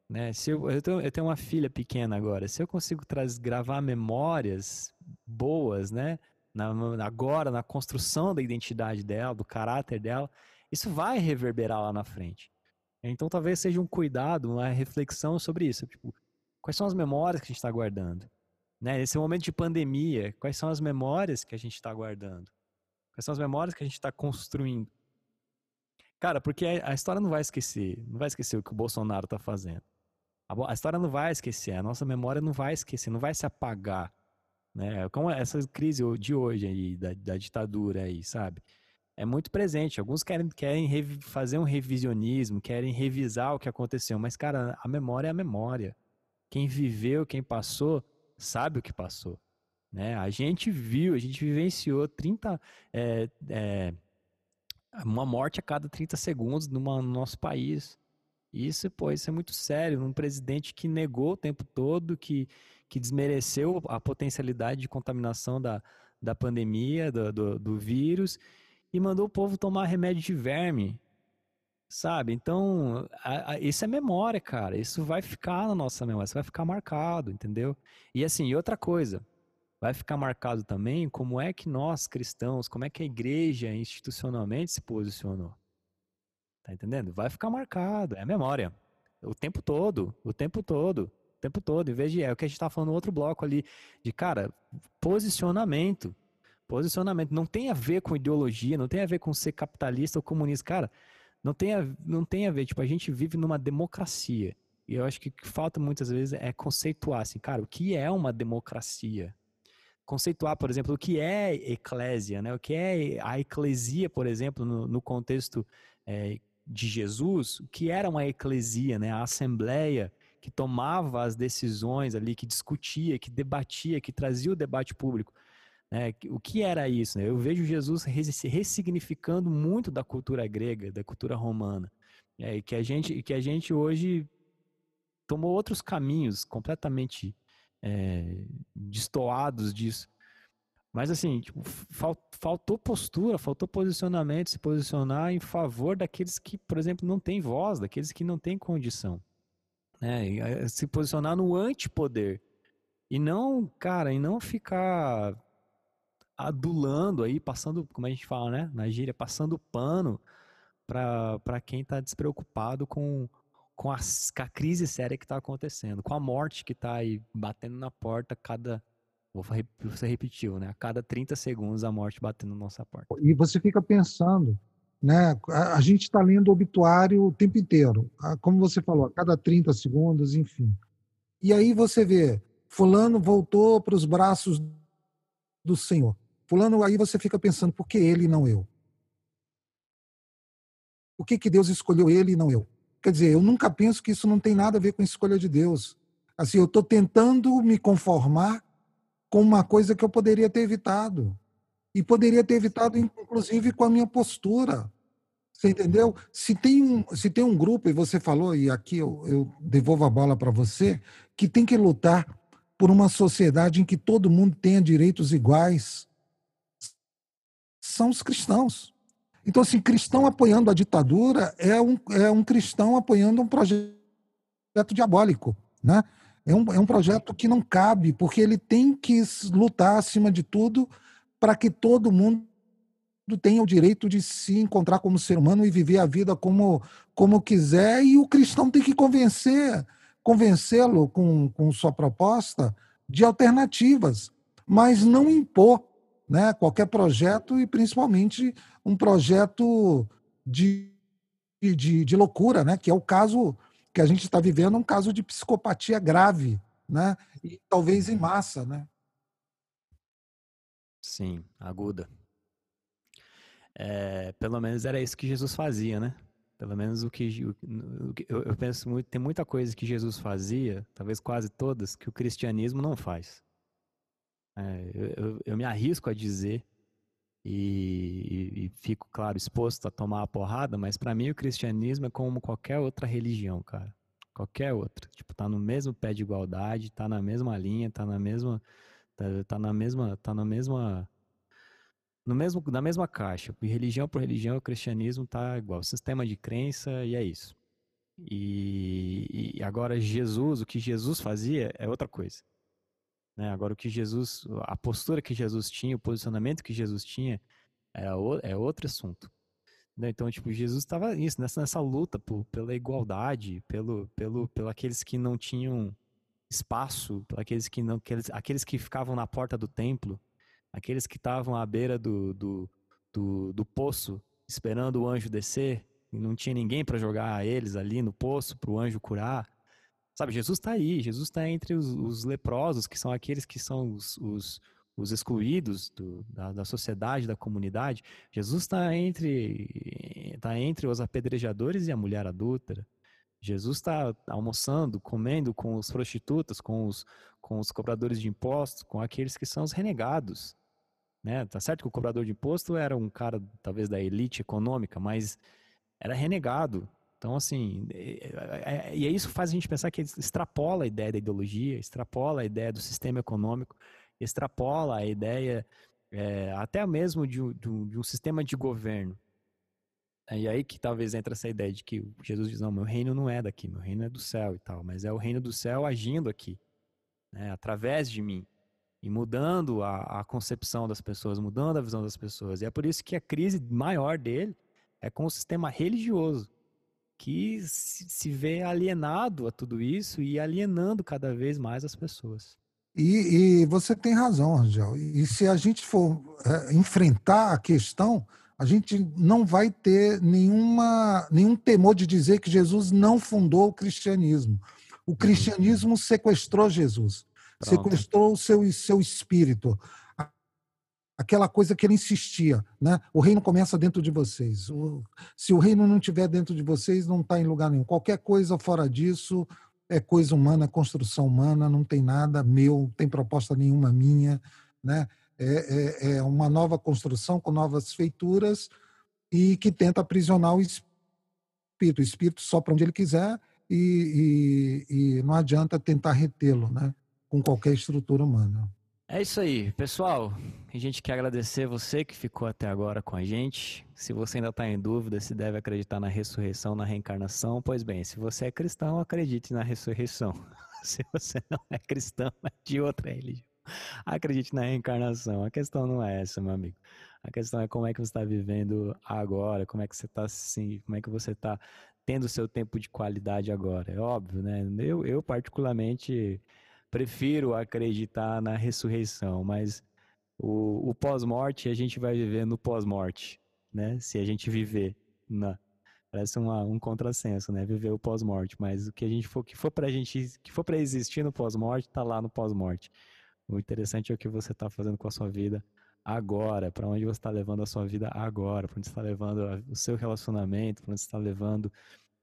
Né? Se eu, eu, tenho, eu tenho uma filha pequena agora, se eu consigo trazer, gravar memórias boas, né? Na, agora, na construção da identidade dela, do caráter dela, isso vai reverberar lá na frente. Então talvez seja um cuidado, uma reflexão sobre isso. Tipo, Quais são as memórias que a gente está guardando? Né? Nesse momento de pandemia, quais são as memórias que a gente está guardando? Quais são as memórias que a gente está construindo? Cara, porque a história não vai esquecer, não vai esquecer o que o Bolsonaro está fazendo. A história não vai esquecer, a nossa memória não vai esquecer, não vai se apagar. Né? Como essa crise de hoje aí, da, da ditadura aí, sabe? É muito presente. Alguns querem, querem fazer um revisionismo, querem revisar o que aconteceu, mas, cara, a memória é a memória. Quem viveu, quem passou, sabe o que passou. Né? A gente viu, a gente vivenciou 30. É, é, uma morte a cada 30 segundos numa, no nosso país. Isso, pô, isso é muito sério. Um presidente que negou o tempo todo, que, que desmereceu a potencialidade de contaminação da, da pandemia, do, do, do vírus, e mandou o povo tomar remédio de verme. Sabe? Então, a, a, isso é memória, cara. Isso vai ficar na nossa memória, isso vai ficar marcado, entendeu? E assim, e outra coisa, vai ficar marcado também como é que nós cristãos, como é que a igreja institucionalmente se posicionou. Tá entendendo? Vai ficar marcado, é memória. O tempo todo, o tempo todo, o tempo todo. Em vez de, é o que a gente está falando no outro bloco ali, de, cara, posicionamento. Posicionamento. Não tem a ver com ideologia, não tem a ver com ser capitalista ou comunista. Cara, não tem a, não tem a ver. Tipo, a gente vive numa democracia. E eu acho que o que falta muitas vezes é conceituar, assim, cara, o que é uma democracia? Conceituar, por exemplo, o que é eclésia, né? O que é a eclesia, por exemplo, no, no contexto é, de Jesus, o que era uma eclesia, né? A assembleia que tomava as decisões ali, que discutia, que debatia, que trazia o debate público. Né? O que era isso? Né? Eu vejo Jesus ressignificando muito da cultura grega, da cultura romana, é, e que a gente, que a gente hoje tomou outros caminhos completamente é, destoados disso. Mas assim, tipo, faltou postura, faltou posicionamento, se posicionar em favor daqueles que, por exemplo, não têm voz, daqueles que não têm condição. Né? Eh, se posicionar no antipoder. E não, cara, e não ficar adulando aí, passando, como a gente fala, né, na gíria, passando pano para quem está despreocupado com, com a, com, a, crise séria que está acontecendo, com a morte que está aí batendo na porta cada. Você repetiu, né? A cada 30 segundos a morte batendo na nossa porta. E você fica pensando, né? A, a gente está lendo o obituário o tempo inteiro, como você falou, a cada 30 segundos, enfim. E aí você vê, fulano voltou para os braços do Senhor. Fulano, aí você fica pensando, por que ele e não eu? Por que, que Deus escolheu ele e não eu? Quer dizer, eu nunca penso que isso não tem nada a ver com a escolha de Deus. Assim, eu estou tentando me conformar com uma coisa que eu poderia ter evitado. E poderia ter evitado, inclusive, com a minha postura. Você entendeu? Se tem um, se tem um grupo, e você falou, e aqui eu, eu devolvo a bola para você, que tem que lutar por uma sociedade em que todo mundo tenha direitos iguais, são os cristãos. Então, assim, cristão apoiando a ditadura é um, é um cristão apoiando um projeto diabólico, né? É um, é um projeto que não cabe, porque ele tem que lutar, acima de tudo, para que todo mundo tenha o direito de se encontrar como ser humano e viver a vida como, como quiser, e o cristão tem que convencer, convencê-lo com, com sua proposta de alternativas, mas não impor né, qualquer projeto e principalmente um projeto de, de, de loucura, né, que é o caso que a gente está vivendo, um caso de psicopatia grave, né, e talvez em massa, né. Sim, aguda. É, pelo menos era isso que Jesus fazia, né? Pelo menos o que, o, eu, eu penso muito, tem muita coisa que Jesus fazia, talvez quase todas, que o cristianismo não faz. É, eu, eu, me arrisco a dizer e, e, e, fico, claro, exposto a tomar a porrada, mas para mim o cristianismo é como qualquer outra religião, cara. Qualquer outra. Tipo, tá no mesmo pé de igualdade, tá na mesma linha, tá na mesma. Tá, tá na mesma. Tá na mesma. No mesmo, na mesma caixa. E religião por religião, o cristianismo tá igual. Sistema de crença e é isso. E, e agora Jesus, o que Jesus fazia é outra coisa. Né? Agora, o que Jesus, a postura que Jesus tinha, o posicionamento que Jesus tinha, é, é outro assunto. Né? Então, tipo, Jesus estava nisso, nessa, nessa luta por, pela igualdade, pelo, pelo, pelo aqueles que não tinham espaço, aqueles que não, aqueles, aqueles que ficavam na porta do templo, aqueles que estavam à beira do, do, do, do poço, esperando o anjo descer, e não tinha ninguém para jogar eles ali no poço para o anjo curar. Sabe, Jesus está aí, Jesus está entre os, os, leprosos, que são aqueles que são os, os, os excluídos do, da, da, sociedade, da comunidade. Jesus está entre, tá entre os apedrejadores e a mulher adúltera. Jesus está almoçando, comendo com os prostitutas, com os, com os cobradores de impostos, com aqueles que são os renegados. Né? Tá certo que o cobrador de imposto era um cara, talvez, da elite econômica, mas era renegado. Então, assim, é, é, e isso faz a gente pensar que extrapola a ideia da ideologia, extrapola a ideia do sistema econômico, extrapola a ideia é, até mesmo de, de, um, de um sistema de governo. E aí que talvez entra essa ideia de que Jesus diz, não, meu reino não é daqui, meu reino é do céu e tal, mas é o reino do céu agindo aqui, né, através de mim, e mudando a, a concepção das pessoas, mudando a visão das pessoas. E é por isso que a crise maior dele é com o sistema religioso, que se vê alienado a tudo isso e alienando cada vez mais as pessoas. E, e você tem razão, Angel. E se a gente for é, enfrentar a questão, a gente não vai ter nenhuma, nenhum temor de dizer que Jesus não fundou o cristianismo. O cristianismo sequestrou Jesus, Pronto. sequestrou o seu, seu espírito, aquela coisa que ele insistia, né? O reino começa dentro de vocês. O, se o reino não estiver dentro de vocês, não está em lugar nenhum. Qualquer coisa fora disso é coisa humana, construção humana, não tem nada meu, não tem proposta nenhuma minha, né? é, é, é uma nova construção com novas feituras e que tenta aprisionar o espírito. O espírito só para onde ele quiser e, e, e não adianta tentar retê-lo né, com qualquer estrutura humana. É isso aí, pessoal. A gente quer agradecer você que ficou até agora com a gente. Se você ainda está em dúvida se deve acreditar na ressurreição, na reencarnação, pois bem, se você é cristão, acredite na ressurreição. Se você não é cristão, é de outra religião. Acredite na reencarnação. A questão não é essa, meu amigo. A questão é como é que você está vivendo agora, como é que você está assim, como é que você está tendo o seu tempo de qualidade agora. É óbvio, né? Eu, eu particularmente prefiro acreditar na ressurreição, mas o, o pós-morte a gente vai viver no pós-morte, né? Se a gente viver na parece uma, um contrassenso, né? Viver o pós-morte, mas o que a gente for que for para gente que for para existir no pós-morte está lá no pós-morte. O interessante é o que você está fazendo com a sua vida agora, para onde você está levando a sua vida agora, para onde está levando o seu relacionamento, para onde está levando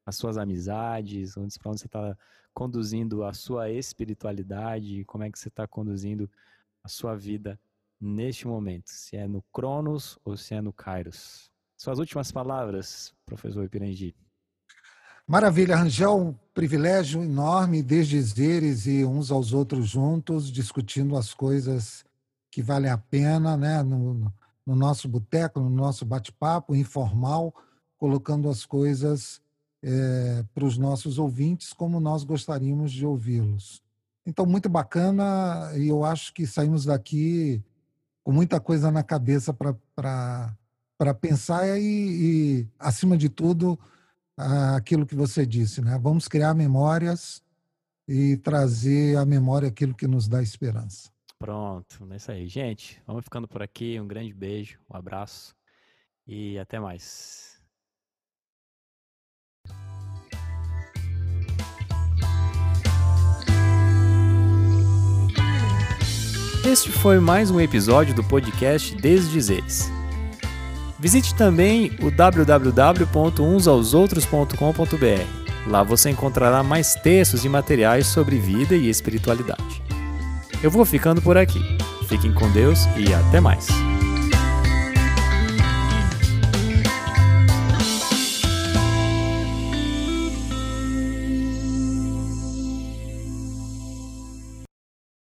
as suas amizades, para onde você está conduzindo a sua espiritualidade, como é que você está conduzindo a sua vida neste momento, se é no Cronos ou se é no Kairos. Suas últimas palavras, professor Ipirangi. Maravilha, Rangel, um privilégio enorme desdizeres e uns aos outros juntos, discutindo as coisas que valem a pena, né? no, no nosso boteco, no nosso bate-papo informal, colocando as coisas é, para os nossos ouvintes como nós gostaríamos de ouvi-los. Então, muito bacana, e eu acho que saímos daqui com muita coisa na cabeça para pensar e, e, acima de tudo, aquilo que você disse, né? Vamos criar memórias e trazer à memória aquilo que nos dá esperança. Pronto, é isso aí. Gente, vamos ficando por aqui. Um grande beijo, um abraço e até mais. Este foi mais um episódio do podcast Desdizeres. Visite também o www.unsaosoutros.com.br. Lá você encontrará mais textos e materiais sobre vida e espiritualidade. Eu vou ficando por aqui. Fiquem com Deus e até mais.